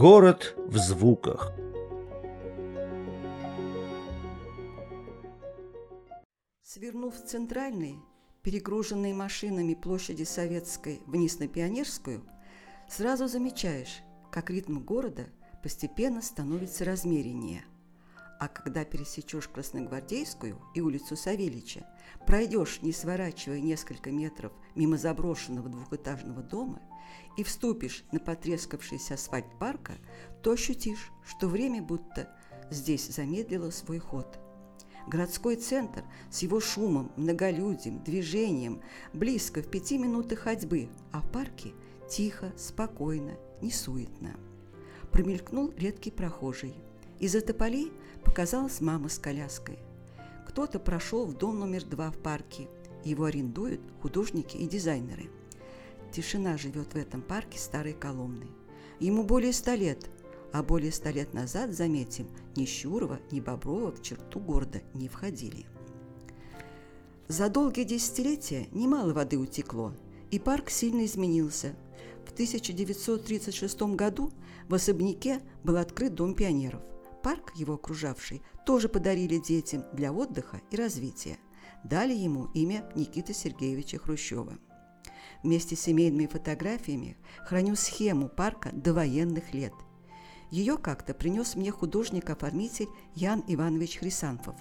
Город в звуках. Свернув с центральной, перегруженной машинами площади Советской вниз на Пионерскую, сразу замечаешь, как ритм города постепенно становится размереннее. А когда пересечешь Красногвардейскую и улицу Савельича, пройдешь, не сворачивая несколько метров мимо заброшенного двухэтажного дома и вступишь на потрескавшийся асфальт парка, то ощутишь, что время будто здесь замедлило свой ход – Городской центр с его шумом, многолюдием, движением близко в пяти минутах ходьбы, а в парке тихо, спокойно, несуетно. Промелькнул редкий прохожий. Из-за тополей показалась мама с коляской. Кто-то прошел в дом номер два в парке. Его арендуют художники и дизайнеры. Тишина живет в этом парке старой Коломны. Ему более ста лет, а более ста лет назад, заметим, ни Щурова, ни Боброва в черту города не входили. За долгие десятилетия немало воды утекло, и парк сильно изменился. В 1936 году в особняке был открыт Дом пионеров. Парк, его окружавший, тоже подарили детям для отдыха и развития. Дали ему имя Никиты Сергеевича Хрущева. Вместе с семейными фотографиями храню схему парка до военных лет – ее как-то принес мне художник-оформитель Ян Иванович Хрисанфов.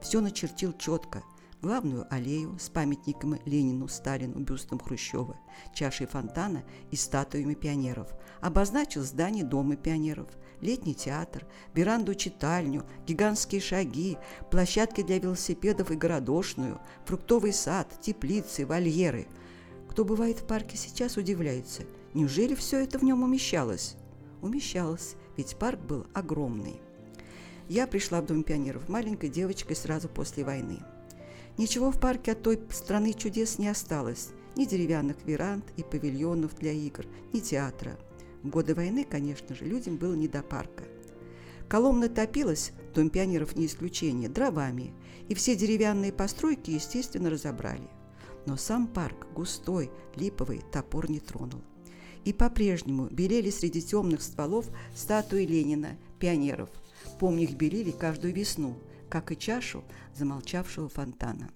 Все начертил четко. Главную аллею с памятниками Ленину, Сталину, бюстом Хрущева, чашей фонтана и статуями пионеров. Обозначил здание Дома пионеров, летний театр, веранду-читальню, гигантские шаги, площадки для велосипедов и городошную, фруктовый сад, теплицы, вольеры. Кто бывает в парке сейчас, удивляется. Неужели все это в нем умещалось? Умещалось ведь парк был огромный. Я пришла в Дом пионеров маленькой девочкой сразу после войны. Ничего в парке от той страны чудес не осталось. Ни деревянных веранд и павильонов для игр, ни театра. В годы войны, конечно же, людям было не до парка. Коломна топилась, Дом пионеров не исключение, дровами, и все деревянные постройки, естественно, разобрали. Но сам парк, густой, липовый, топор не тронул и по-прежнему белели среди темных стволов статуи Ленина, пионеров. Помню, их белили каждую весну, как и чашу замолчавшего фонтана.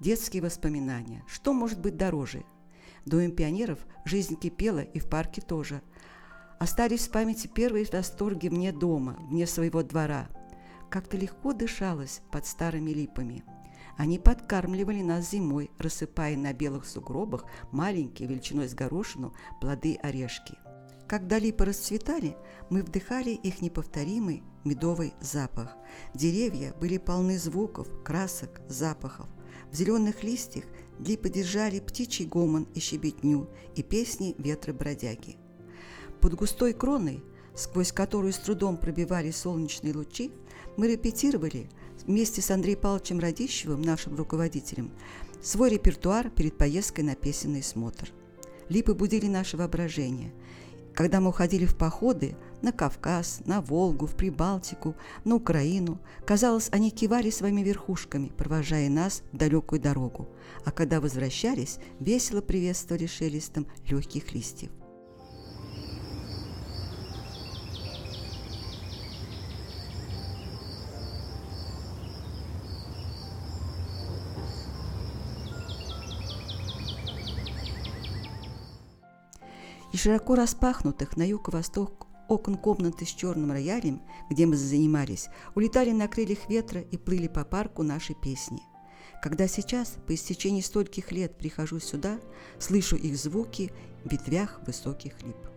Детские воспоминания. Что может быть дороже? Доме пионеров жизнь кипела и в парке тоже. Остались в памяти первые восторги мне дома, вне своего двора. Как-то легко дышалось под старыми липами – они подкармливали нас зимой, рассыпая на белых сугробах маленькие, величиной с горошину, плоды-орешки. Когда липы расцветали, мы вдыхали их неповторимый медовый запах. Деревья были полны звуков, красок, запахов. В зеленых листьях липы держали птичий гомон и щебетню, и песни ветра-бродяги. Под густой кроной, сквозь которую с трудом пробивали солнечные лучи, мы репетировали – вместе с Андреем Павловичем Радищевым, нашим руководителем, свой репертуар перед поездкой на песенный смотр. Липы будили наше воображение. Когда мы уходили в походы на Кавказ, на Волгу, в Прибалтику, на Украину, казалось, они кивали своими верхушками, провожая нас в далекую дорогу, а когда возвращались, весело приветствовали шелестом легких листьев. И широко распахнутых на юг восток окон комнаты с черным роялем, где мы занимались, улетали на крыльях ветра и плыли по парку наши песни. Когда сейчас, по истечении стольких лет, прихожу сюда, слышу их звуки в ветвях высоких лип.